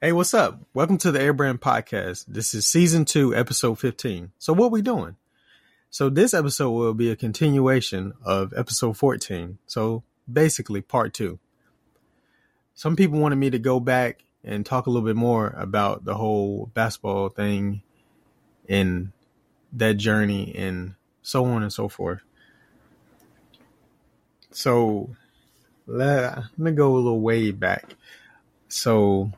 Hey, what's up? Welcome to the Heir Brand Podcast. This is season two, episode 15. So what we doing? So this episode will be a continuation of episode 14. So basically part two. Some people wanted me to go back and talk a little bit more about the whole basketball thing and that journey and so on and so forth. So let, let me go a little way back. So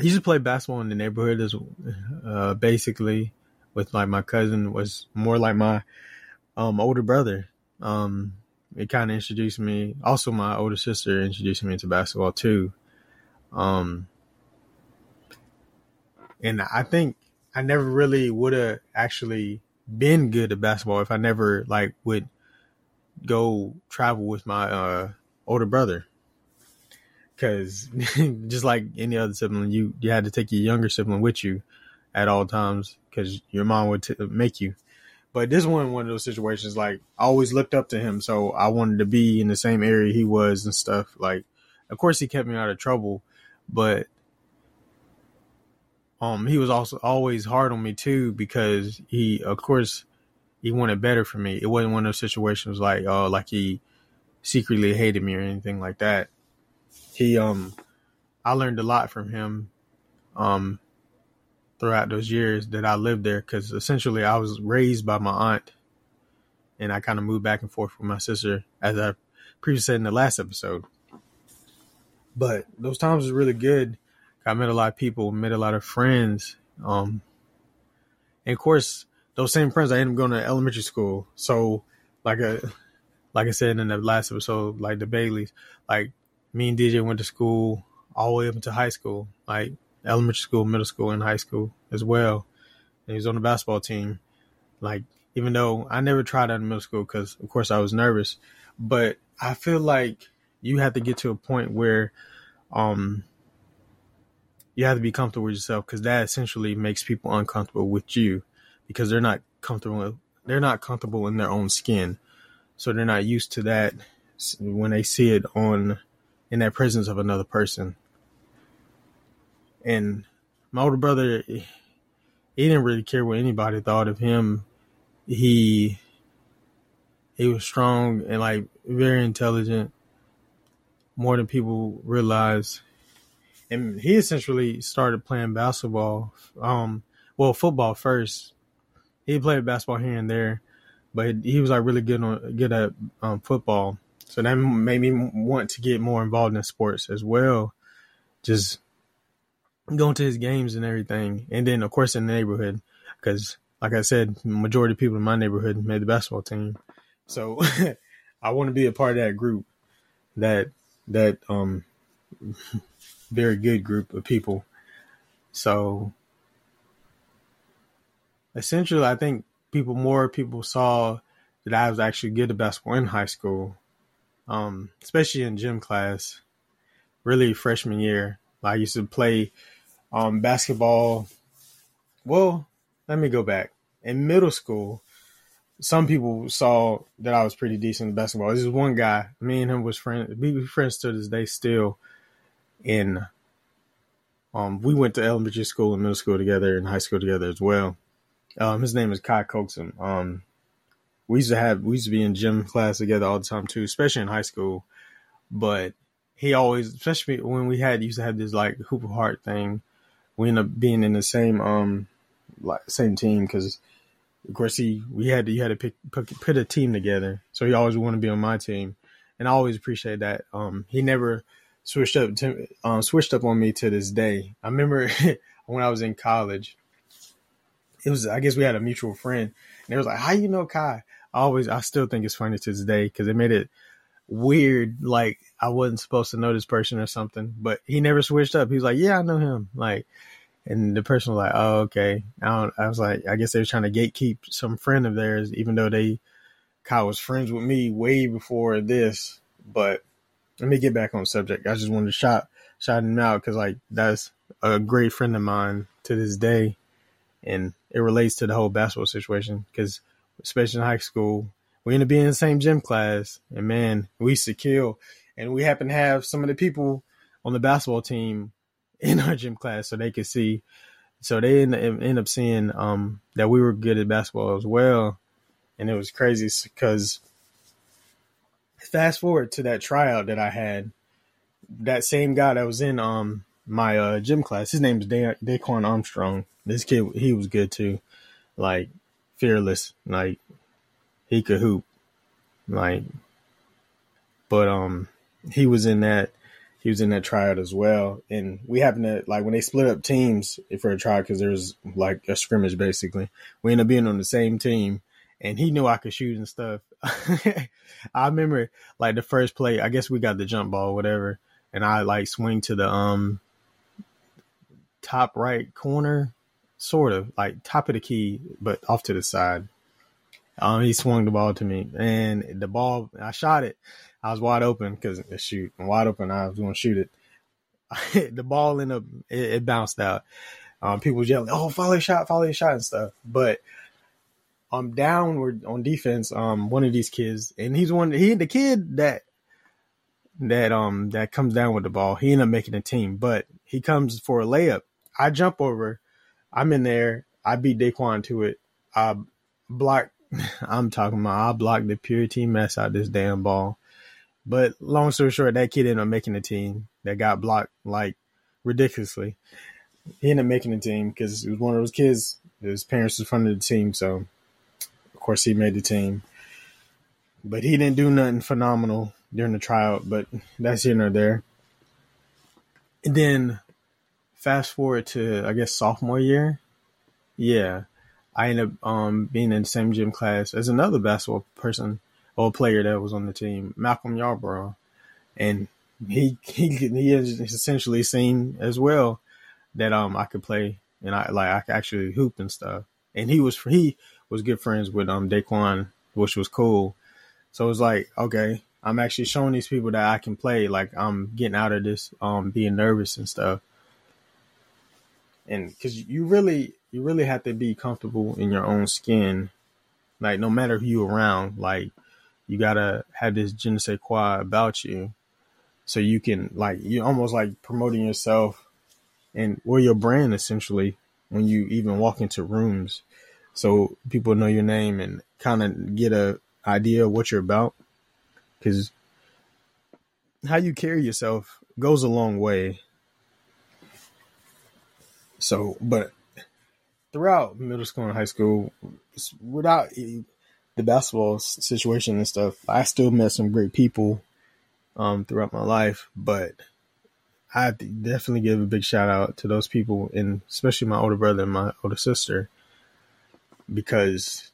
I used to play basketball in the neighborhood as uh, basically with like my cousin was more like my um, older brother. Um, it kind of introduced me. Also, my older sister introduced me into basketball too. Um, and I think I never really would have actually been good at basketball if I never like would go travel with my uh, older brother. Cause just like any other sibling, you you had to take your younger sibling with you at all times because your mom would t- make you. But this one, one of those situations, like I always looked up to him, so I wanted to be in the same area he was and stuff. Like, of course, he kept me out of trouble, but um, he was also always hard on me too because he, of course, he wanted better for me. It wasn't one of those situations like, oh, like he secretly hated me or anything like that. He, um, I learned a lot from him, um, throughout those years that I lived there because essentially I was raised by my aunt and I kind of moved back and forth with my sister as I previously said in the last episode. But those times was really good I met a lot of people, met a lot of friends. Um, and of course, those same friends, I ended up going to elementary school. So, like a, like I said in the last episode, like the Baileys, like me and DJ went to school all the way up into high school, like elementary school, middle school, and high school as well. And he was on the basketball team. Like, even though I never tried out in middle school because, of course, I was nervous, but I feel like you have to get to a point where, um, you have to be comfortable with yourself because that essentially makes people uncomfortable with you because they're not comfortable they're not comfortable in their own skin so they're not used to that when they see it on in that presence of another person and my older brother he didn't really care what anybody thought of him he he was strong and like very intelligent more than people realize and he essentially started playing basketball. Um, well, football first. He played basketball here and there, but he was like really good on good at um, football. So that made me want to get more involved in sports as well. Just going to his games and everything, and then of course in the neighborhood, because like I said, majority of people in my neighborhood made the basketball team. So I want to be a part of that group. That that um very good group of people. So essentially, I think people more people saw that I was actually good at basketball in high school, um, especially in gym class. Really, freshman year, I used to play um, basketball. Well, let me go back. In middle school, some people saw that I was pretty decent at basketball. This is one guy. Me and him was friends. We were friends to this day still in um we went to elementary school and middle school together and high school together as well. Um his name is Kai Coaxum. Um we used to have we used to be in gym class together all the time too, especially in high school. But he always especially when we had used to have this like hoop of heart thing, we ended up being in the same um like same team because of course he we had to you had to pick put, put a team together. So he always wanted to be on my team. And I always appreciate that. Um he never switched up to, um, switched up on me to this day. I remember when I was in college, it was I guess we had a mutual friend, and it was like, "How you know Kai?" I always I still think it's funny to this day because it made it weird. Like I wasn't supposed to know this person or something, but he never switched up. He was like, "Yeah, I know him." Like, and the person was like, "Oh, okay." I, I was like, I guess they were trying to gatekeep some friend of theirs, even though they Kai was friends with me way before this. But let me get back on subject. I just wanted to shout shout him out because like that's a great friend of mine to this day, and it relates to the whole basketball situation because especially in high school, we ended up being in the same gym class, and man, we used to kill, and we happen to have some of the people on the basketball team in our gym class so they could see. So they end, end up seeing um, that we were good at basketball as well. And it was crazy because fast forward to that tryout that I had, that same guy that was in um my uh, gym class, his name is da- Daquan Armstrong. This kid, he was good too, like fearless, like he could hoop, like. But um, he was in that he was in that tryout as well. And we happened to like when they split up teams for a tryout because there was like a scrimmage basically. We ended up being on the same team, and he knew I could shoot and stuff. I remember like the first play. I guess we got the jump ball, whatever, and I like swing to the um top right corner, sort of like top of the key, but off to the side. Um, he swung the ball to me, and the ball I shot it. I was wide open because shoot, I'm wide open. I was going to shoot it. the ball ended up it, it bounced out. Um, people yelling, "Oh, follow your shot, follow your shot," and stuff. But I'm downward on defense. Um, one of these kids, and he's one. He the kid that that um that comes down with the ball. He ended up making a team, but he comes for a layup. I jump over. I'm in there. I beat Daquan to it. I block. I'm talking about. I blocked the pure team mess out this damn ball. But long story short, that kid ended up making the team. That got blocked like ridiculously. He ended up making the team because it was one of those kids. His parents was of the team, so of course he made the team. But he didn't do nothing phenomenal during the tryout. But that's here nor there. And then fast forward to I guess sophomore year. Yeah, I ended up um, being in the same gym class as another basketball person or player that was on the team, Malcolm Yarborough, and he he he is essentially seen as well that um I could play and I like I could actually hoop and stuff. And he was he was good friends with um Daquan, which was cool. So it was like okay, I'm actually showing these people that I can play. Like I'm getting out of this um being nervous and stuff. And because you really you really have to be comfortable in your own skin, like no matter who you around, like you gotta have this je ne sais quoi about you, so you can like you're almost like promoting yourself and or your brand essentially when you even walk into rooms, so people know your name and kind of get a idea of what you're about, because how you carry yourself goes a long way. So, but throughout middle school and high school, without the basketball situation and stuff, I still met some great people um, throughout my life. But I definitely give a big shout out to those people, and especially my older brother and my older sister, because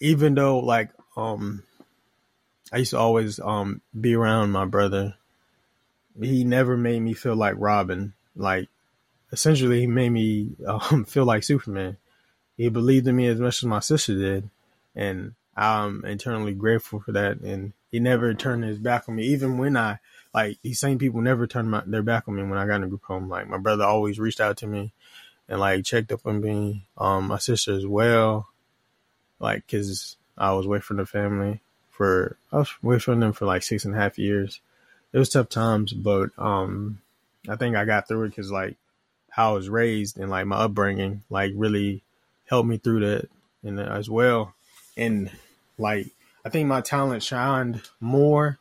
even though like um, I used to always um, be around my brother, he never made me feel like Robin. Like essentially, he made me um, feel like Superman. He believed in me as much as my sister did, and I'm internally grateful for that. And he never turned his back on me, even when I like these same people never turned my, their back on me when I got in a group home. Like my brother always reached out to me and like checked up on me. Um, my sister as well, like because I was away from the family for I was away from them for like six and a half years. It was tough times, but um, I think I got through it because like how I was raised and like my upbringing like really helped me through that and uh, as well. And like I think my talent shined more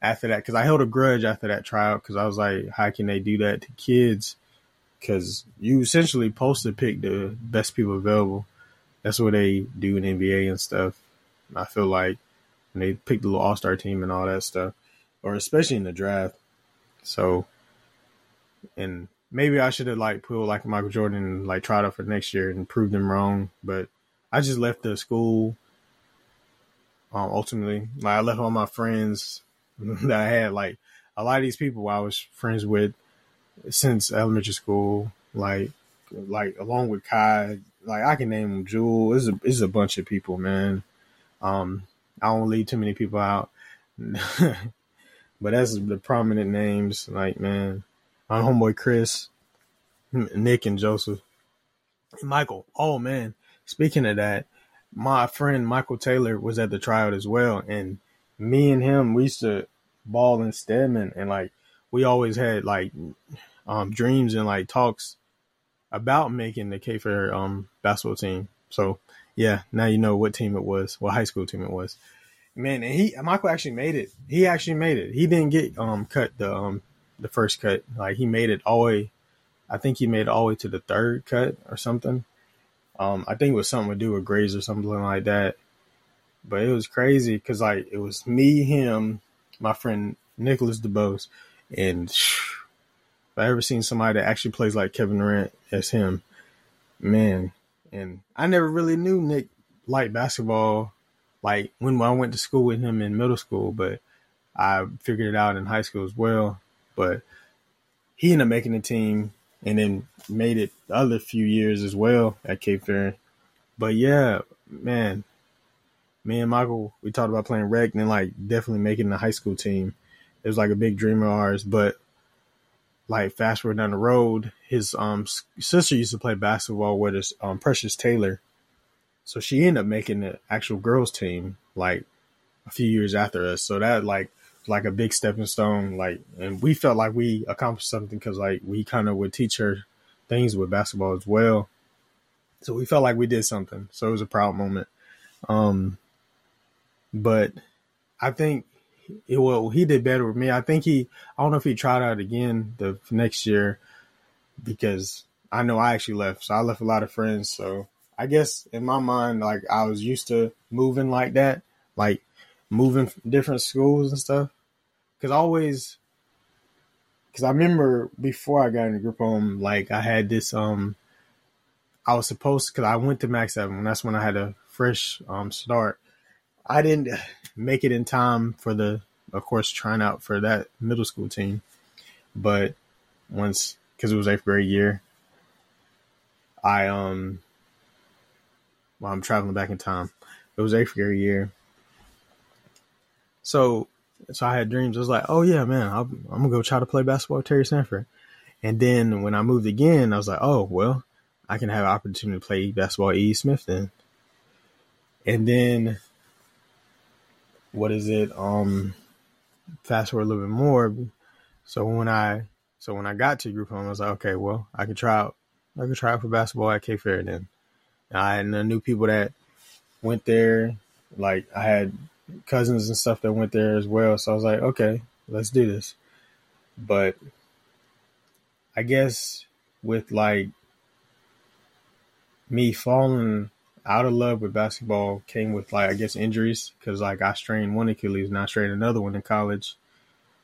after that because I held a grudge after that tryout because I was like, how can they do that to kids? Because you essentially supposed to pick the best people available. That's what they do in NBA and stuff. And I feel like when they pick the little All Star team and all that stuff, or especially in the draft. So, and maybe I should have like put like Michael Jordan and like tried out for next year and proved them wrong, but I just left the school um, ultimately, like I left all my friends that I had, like a lot of these people I was friends with since elementary school, like like along with Kai, like I can name them Jewel. It's a it's a bunch of people, man. Um, I don't leave too many people out, but that's the prominent names. Like man, my homeboy Chris, Nick, and Joseph, and Michael. Oh man, speaking of that, my friend Michael Taylor was at the tryout as well, and me and him we used to ball in Stedman, and like we always had like um, dreams and like talks about making the Cape Fear um, basketball team. So yeah, now you know what team it was, what high school team it was. Man, and he Michael actually made it. He actually made it. He didn't get um cut the um the first cut. Like he made it all the way. I think he made it all the way to the third cut or something. Um, I think it was something to do with grades or something like that. But it was crazy because like it was me, him, my friend Nicholas DeBose, and if I ever seen somebody that actually plays like Kevin Durant as him, man. And I never really knew Nick liked basketball, like when I went to school with him in middle school, but I figured it out in high school as well. But he ended up making the team and then made it the other few years as well at Cape Fear. But yeah, man, me and Michael, we talked about playing rec and then like definitely making the high school team. It was like a big dream of ours, but like fast forward down the road, his um sister used to play basketball with us, um Precious Taylor. So she ended up making the actual girls team like a few years after us. So that like like a big stepping stone. Like, and we felt like we accomplished something because like we kind of would teach her things with basketball as well. So we felt like we did something. So it was a proud moment. Um, but I think it, well, he did better with me. I think he, I don't know if he tried out again the next year because I know I actually left. So I left a lot of friends. So I guess in my mind, like I was used to moving like that, like moving different schools and stuff. Cause I always, cause I remember before I got in the group home, like I had this, um, I was supposed to, cause I went to Max Seven. That's when I had a fresh, um, start. I didn't make it in time for the, of course, trying out for that middle school team. But once, cause it was eighth grade year, I, um, well, I'm traveling back in time. It was eighth grade year. So so I had dreams. I was like, oh yeah, man, I'm, I'm gonna go try to play basketball with Terry Sanford. And then when I moved again, I was like, oh well, I can have an opportunity to play basketball E. Smith then. And then what is it? Um, fast forward a little bit more. So when I so when I got to group home, I was like, okay, well, I could try out. I could try out for basketball at Cape Fear then. I had knew people that went there. Like I had cousins and stuff that went there as well. So I was like, okay, let's do this. But I guess with like me falling out of love with basketball came with like I guess injuries because like I strained one Achilles and I strained another one in college,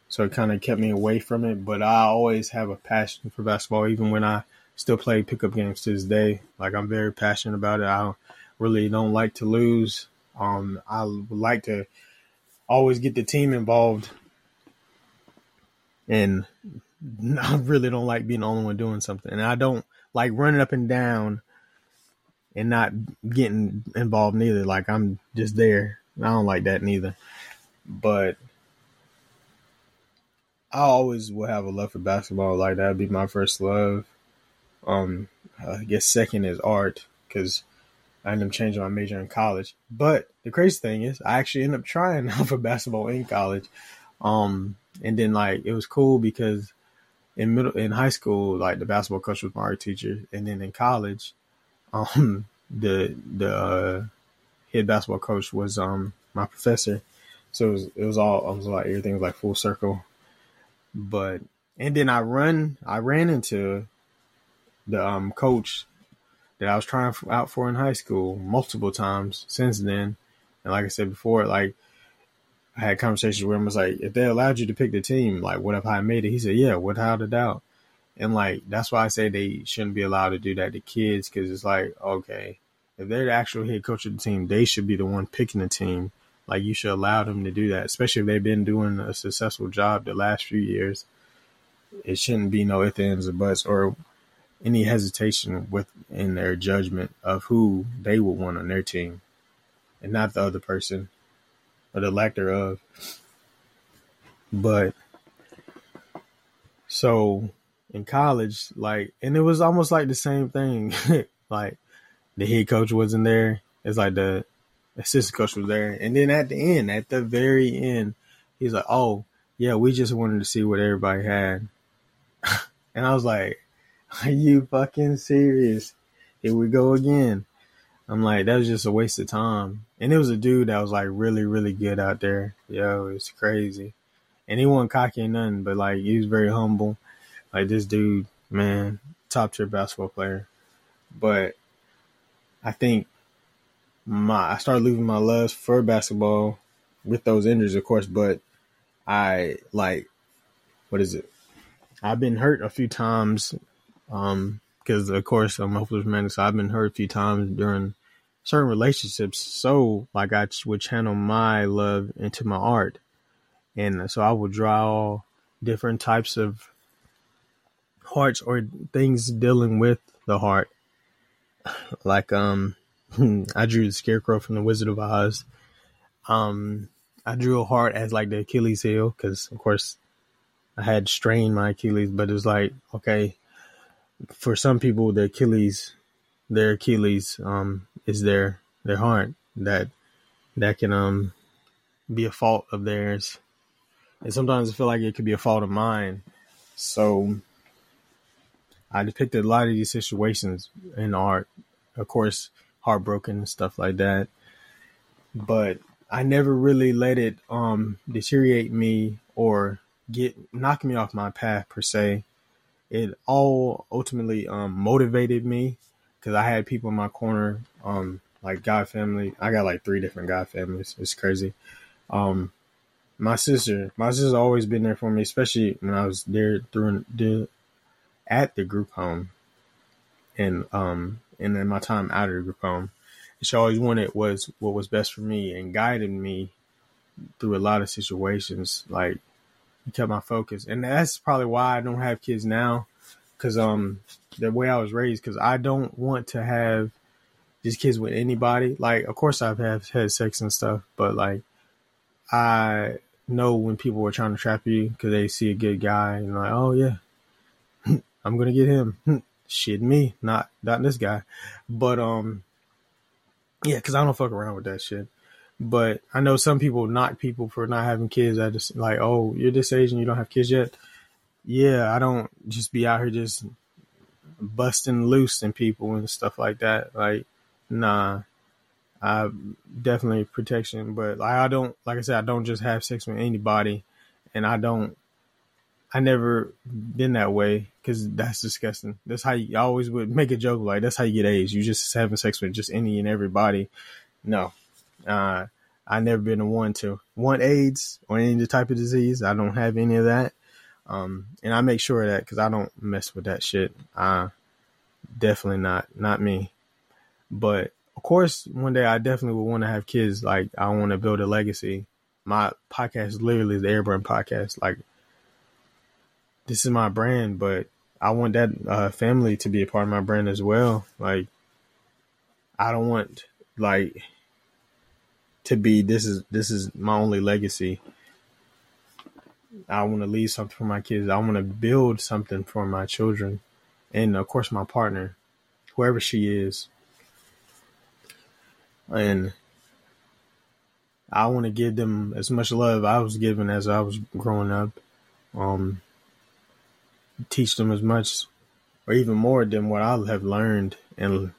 so it kind of kept me away from it. But I always have a passion for basketball, even when I still play pickup games to this day. Like I'm very passionate about it. I really don't like to lose. Um, I would like to always get the team involved, and I really don't like being the only one doing something. And I don't like running up and down and not getting involved neither. Like I'm just there. I don't like that neither. But I always will have a love for basketball. Like that'd be my first love. Um, I guess second is art because I ended up changing my major in college. But the crazy thing is, I actually ended up trying out for basketball in college. Um, and then like it was cool because in middle in high school, like the basketball coach was my art teacher, and then in college, um, the the uh, head basketball coach was um my professor. So it was it was all I was like everything was like full circle. But and then I run I ran into the um coach that I was trying out for in high school multiple times since then. And like I said before, like I had conversations with him. Was like, if they allowed you to pick the team, like what if I made it? He said, yeah, without a doubt. And like that's why I say they shouldn't be allowed to do that to kids because it's like, okay, if they're the actual head coach of the team, they should be the one picking the team. Like you should allow them to do that, especially if they've been doing a successful job the last few years. It shouldn't be no ifs, ands, or buts, or any hesitation with in their judgment of who they would want on their team, and not the other person or the lack thereof. But so in college, like, and it was almost like the same thing. like the head coach wasn't there. It's like the assistant coach was there, and then at the end, at the very end, he's like, "Oh, yeah, we just wanted to see what everybody had. and I was like, are you fucking serious? Here we go again. I'm like, that was just a waste of time. And it was a dude that was like really, really good out there. Yo, it's crazy. And he wasn't cocky or nothing, but like he was very humble. Like this dude, man, top tier basketball player. But I think my I started losing my love for basketball with those injuries, of course, but I like what is it? I've been hurt a few times um, because of course I'm a hopeless romantic, so I've been hurt a few times during certain relationships. So like I would channel my love into my art, and so I would draw different types of hearts or things dealing with the heart. Like um, I drew the scarecrow from the Wizard of Oz. Um, I drew a heart as like the Achilles heel because of course I had strained my Achilles, but it was like okay for some people, the Achilles, their Achilles, um, is their their heart that that can um be a fault of theirs, and sometimes I feel like it could be a fault of mine. So I depicted a lot of these situations in art, of course, heartbroken and stuff like that. But I never really let it um deteriorate me or get knock me off my path per se it all ultimately um, motivated me because I had people in my corner, um, like God family. I got like three different God families. It's crazy. Um, my sister, my sister's always been there for me, especially when I was there during the at the group home, and um, and then my time out of the group home. She always wanted was what was best for me and guided me through a lot of situations. Like kept my focus, and that's probably why I don't have kids now, because um the way I was raised, because I don't want to have these kids with anybody. Like, of course, I've have had sex and stuff, but like, I know when people are trying to trap you because they see a good guy and like, oh yeah, I'm gonna get him. Shit, me, not not this guy, but um, yeah, because I don't fuck around with that shit. But I know some people knock people for not having kids. I just like, oh, you're this age and you don't have kids yet. Yeah, I don't just be out here just busting loose in people and stuff like that. Like, nah, I definitely protection, but like I don't, like I said, I don't just have sex with anybody, and I don't. I never been that way because that's disgusting. That's how you I always would make a joke like that's how you get AIDS. You just having sex with just any and everybody. No, uh, I never been the one to want AIDS or any type of disease. I don't have any of that. Um, and I make sure of that because I don't mess with that shit. Uh, definitely not, not me. But of course, one day I definitely would want to have kids. Like I want to build a legacy. My podcast literally is the Heir Brand podcast. Like this is my brand, but I want that uh, family to be a part of my brand as well. Like I don't want like to be this is this is my only legacy. I want to leave something for my kids. I want to build something for my children, and of course my partner, whoever she is. And I want to give them as much love I was given as I was growing up. Um, teach them as much or even more than what I have learned and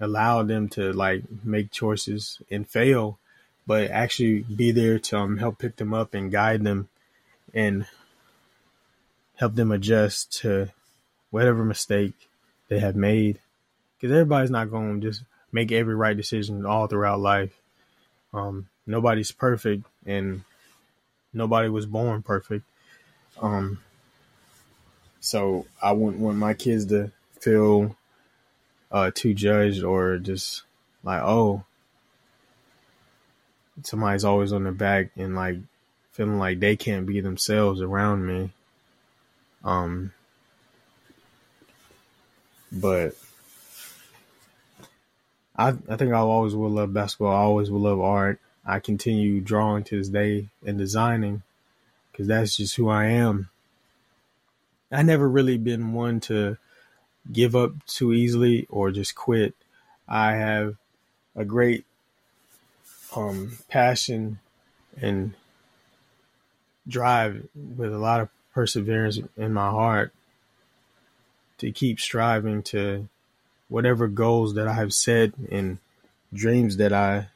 allow them to like make choices and fail, but actually be there to um, help pick them up and guide them and help them adjust to whatever mistake they have made. Because everybody's not going to just make every right decision all throughout life. Um, nobody's perfect, and nobody was born perfect. Um, so I wouldn't want my kids to feel uh, too judged or just like, oh, somebody's always on their back and like feeling like they can't be themselves around me. Um, but I I think I always will love basketball. I always will love art. I continue drawing to this day and designing because that's just who I am. I never really been one to give up too easily or just quit. I have a great um, passion and drive with a lot of perseverance in my heart to keep striving to whatever goals that I have set and dreams that I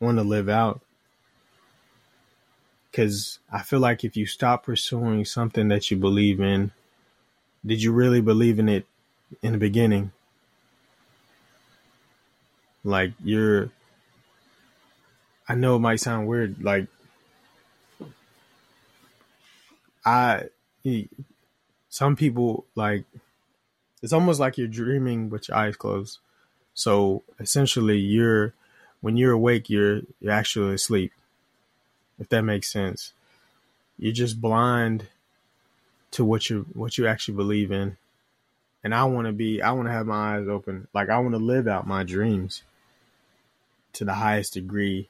want to live out. Because I feel like if you stop pursuing something that you believe in, did you really believe in it in the beginning? Like you're, I know it might sound weird. Like I, some people like, it's almost like you're dreaming with your eyes closed. So essentially, you're when you're awake, you're you're actually asleep. If that makes sense, you're just blind to what you what you actually believe in. And I want to be, I want to have my eyes open. Like I want to live out my dreams to the highest degree,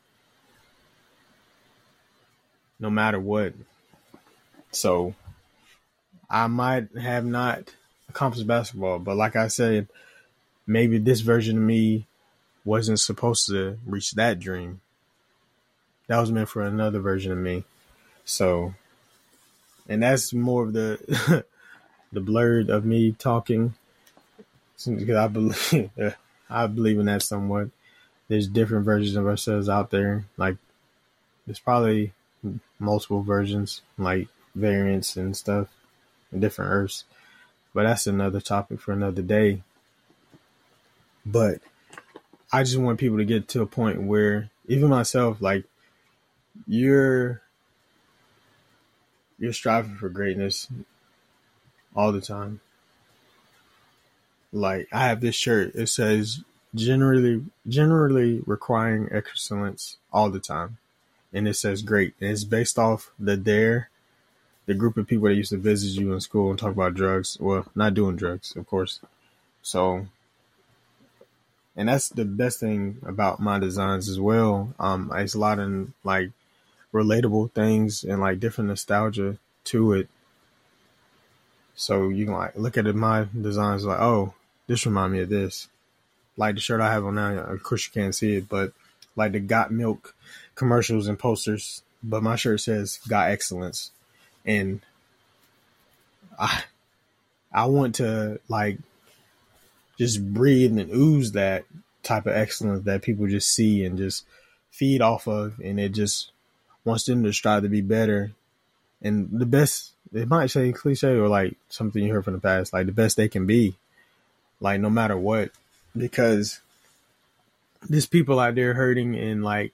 no matter what. So I might have not accomplished basketball, but like I said, maybe this version of me wasn't supposed to reach that dream. That was meant for another version of me. So, and that's more of the the blurred of me talking because I believe I believe in that somewhat. There's different versions of ourselves out there. Like there's probably multiple versions, like variants and stuff, and different Earths. But that's another topic for another day. But I just want people to get to a point where even myself, like you're you're striving for greatness all the time. Like I have this shirt. It says generally generally requiring excellence all the time. And it says great. And it's based off the dare the group of people that used to visit you in school and talk about drugs. Well, not doing drugs, of course. So, and that's the best thing about my designs as well. Um, it's a lot of like relatable things and like different nostalgia to it. So you can like look at it, my designs like, oh, this remind me of this. Like the shirt I have on now, of course you can't see it, but like the Got Milk commercials and posters. But my shirt says Got Excellence and I I want to like just breathe and ooze that type of excellence that people just see and just feed off of, and it just wants them to strive to be better. And the best, it might say cliche or like something you heard from the past, like the best they can be, like no matter what, because there's people out there hurting and like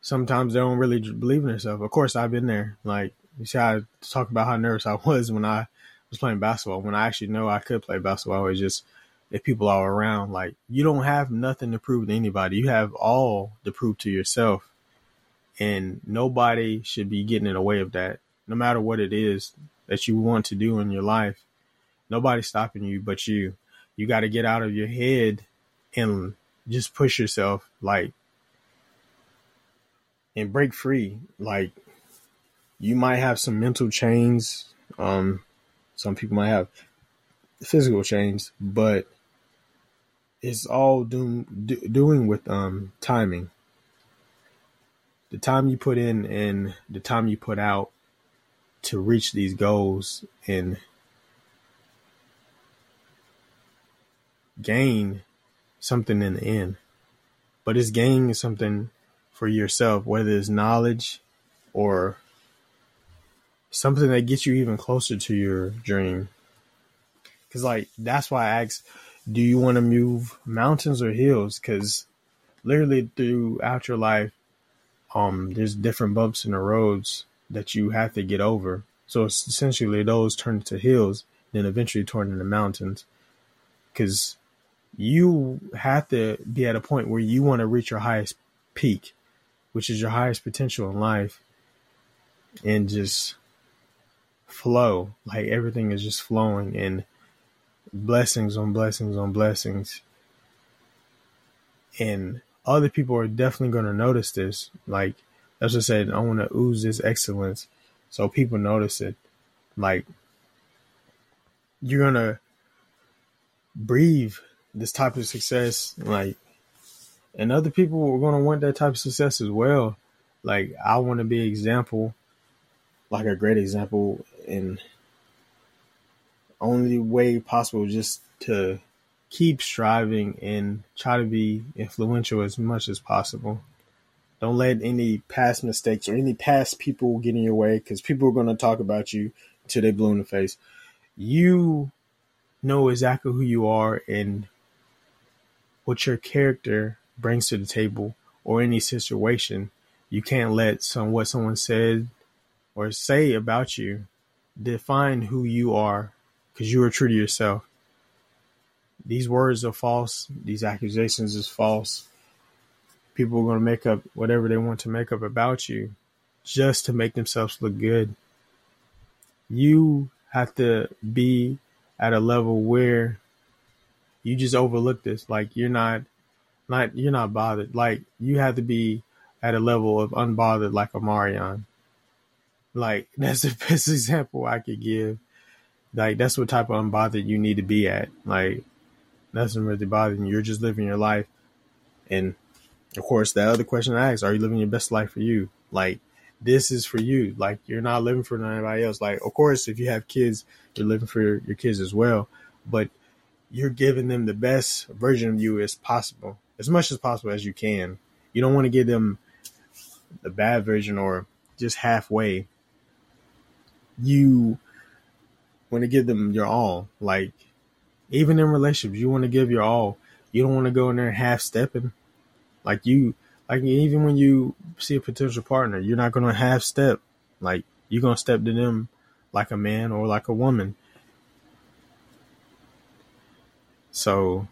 sometimes they don't really believe in themselves. Of course, I've been there. Like you see, I talk about how nervous I was when I was playing basketball. When I actually know I could play basketball, it's just if people are around, like you don't have nothing to prove to anybody. You have all to prove to yourself, and nobody should be getting in the way of that. No matter what it is that you want to do in your life, nobody's stopping you but you. You got to get out of your head and just push yourself, like, and break free. Like you might have some mental chains. Um, some people might have physical chains, but it's all do, do, doing with um, timing. The time you put in and the time you put out to reach these goals and gain something in the end. But it's gaining something for yourself, whether it's knowledge or something that gets you even closer to your dream. Cause like that's why I asked, do you want to move mountains or hills? Cause literally throughout your life, um, there's different bumps in the roads that you have to get over. So essentially, those turn into hills, then eventually turn into mountains. Cause you have to be at a point where you want to reach your highest peak, which is your highest potential in life, and just flow. Like everything is just flowing and blessings on blessings on blessings. And other people are definitely going to notice this. Like, as I said, I want to ooze this excellence so people notice it. Like, you're going to breathe this type of success. Like, and other people are going to want that type of success as well. Like, I want to be example like a great example and only way possible just to keep striving and try to be influential as much as possible. Don't let any past mistakes or any past people get in your way because people are going to talk about you until they blow in the face. You know exactly who you are and what your character brings to the table or any situation. You can't let some what someone said or say about you define who you are because you are true to yourself. These words are false. These accusations is false. People are going to make up whatever they want to make up about you just to make themselves look good. You have to be at a level where you just overlook this. Like you're not, not you're not bothered. Like you have to be at a level of unbothered, like a Marion. Like that's the best example I could give. Like that's what type of unbothered you need to be at. Like nothing really bothering you. You're just living your life. And of course, the other question I ask: Are you living your best life for you? Like this is for you. Like you're not living for anybody else. Like of course, if you have kids, you're living for your, your kids as well. But you're giving them the best version of you as possible, as much as possible as you can. You don't want to give them the bad version or just halfway. You want to give them your all. Like even in relationships, you want to give your all. You don't want to go in there half stepping. Like you, like even when you see a potential partner, you're not going to half step. Like you're going to step to them like a man or like a woman. So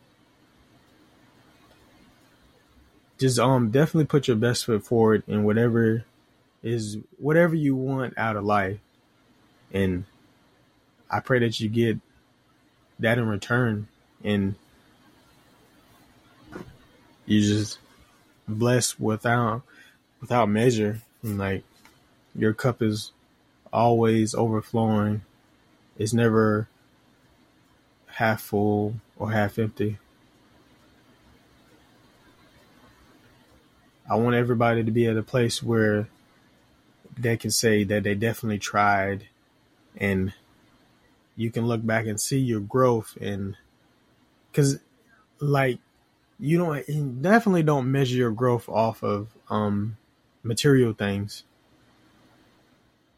just um definitely put your best foot forward in whatever is whatever you want out of life. And I pray that you get that in return and you just blessed without without measure. And like your cup is always overflowing. It's never half full or half empty. I want everybody to be at a place where they can say that they definitely tried and you can look back and see your growth and because like you don't you definitely don't measure your growth off of um material things.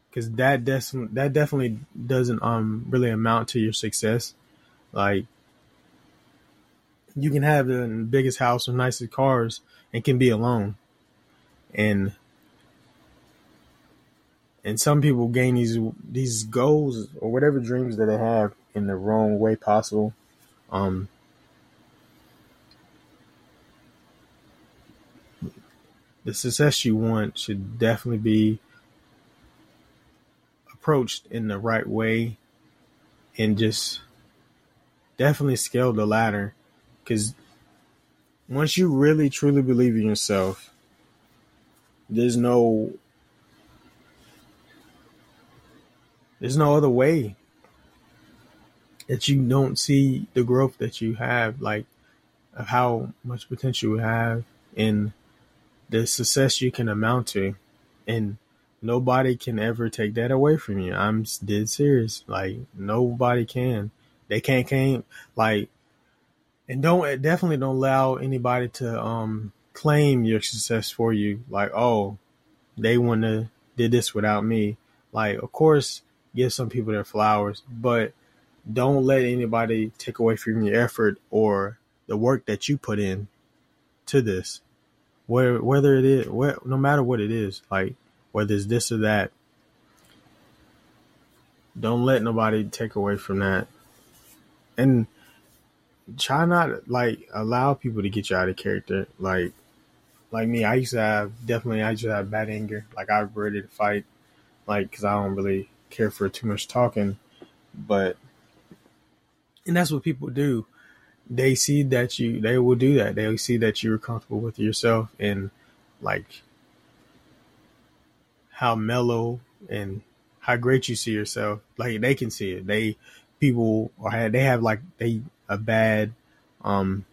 Because that des- that definitely doesn't um really amount to your success. Like you can have the biggest house or nicest cars and can be alone. And and some people gain these these goals or whatever dreams that they have in the wrong way possible. Um, the success you want should definitely be approached in the right way and just definitely scale the ladder because once you really truly believe in yourself there's no there's no other way that you don't see the growth that you have, like of how much potential you have and the success you can amount to. And nobody can ever take that away from you. I'm dead serious. Like nobody can. They can't can't like and don't definitely don't allow anybody to um claim your success for you. Like, oh, they wanna did this without me. Like, of course give some people their flowers, but don't let anybody take away from your effort or the work that you put in to this. Whether whether it is no matter what it is, like whether it's this or that, don't let nobody take away from that. And try not like allow people to get you out of character. Like like me, I used to have definitely I used to have bad anger. Like I was ready to fight, like because I don't really care for too much talking, but and that's what people do. They see that you they will do that. They see that you're comfortable with yourself and like how mellow and how great you see yourself. Like they can see it. They people or they have like they a bad um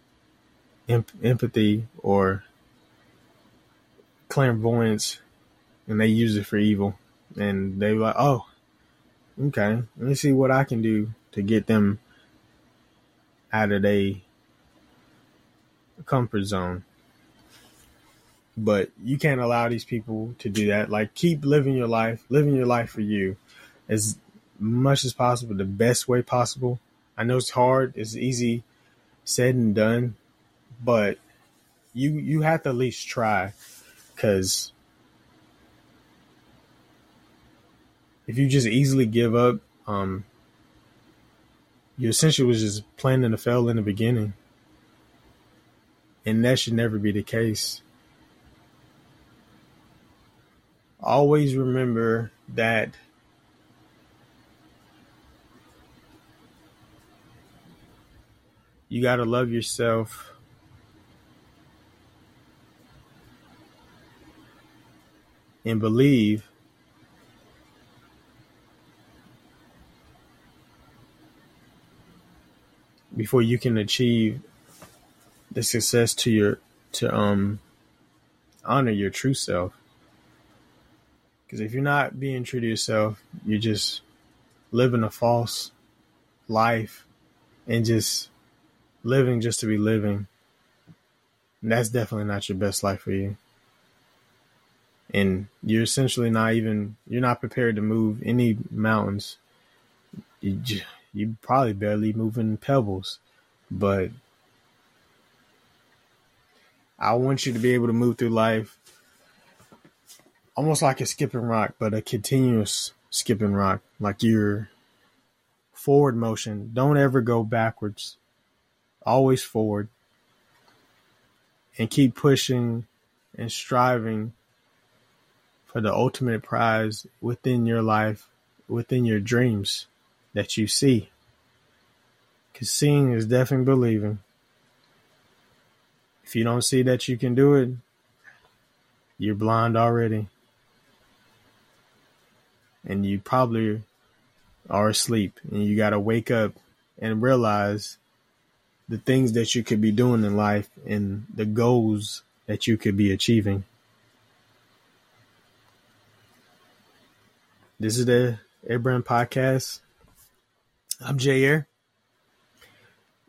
empathy or clairvoyance and they use it for evil and they like, "Oh, okay, let me see what I can do to get them out of their comfort zone." But you can't allow these people to do that. Like, keep living your life, living your life for you as much as possible, the best way possible. I know it's hard, it's easy said and done, but you you have to at least try because if you just easily give up, um, you essentially was just planning to fail in the beginning. And that should never be the case. Always remember that you got to love yourself. And believe before you can achieve the success to your to um honor your true self. Because if you're not being true to yourself you're just living a false life and just living just to be living. And that's definitely not your best life for you. And you're essentially not even you're not prepared to move any mountains. You you probably barely moving pebbles, but I want you to be able to move through life almost like a skipping rock, but a continuous skipping rock, like you're forward motion. Don't ever go backwards. Always forward. And keep pushing and striving for the ultimate prize within your life, within your dreams that you see. Because seeing is definitely believing. If you don't see that you can do it, you're blind already. And you probably are asleep. And you got to wake up and realize the things that you could be doing in life and the goals that you could be achieving. This is the Heir Brand Podcast. I'm Jair.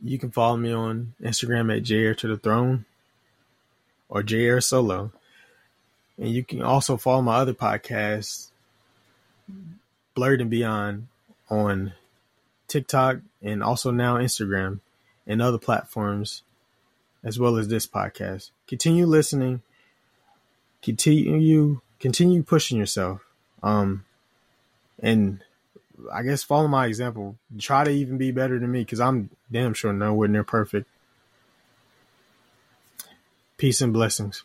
You can follow me on Instagram at Jair to the Throne or Jair Solo. And you can also follow my other podcast, Blurred and Beyond, on TikTok and also now Instagram and other platforms, as well as this podcast. Continue listening. Continue continue pushing yourself. Um and I guess follow my example. Try to even be better than me because I'm damn sure nowhere near perfect. Peace and blessings.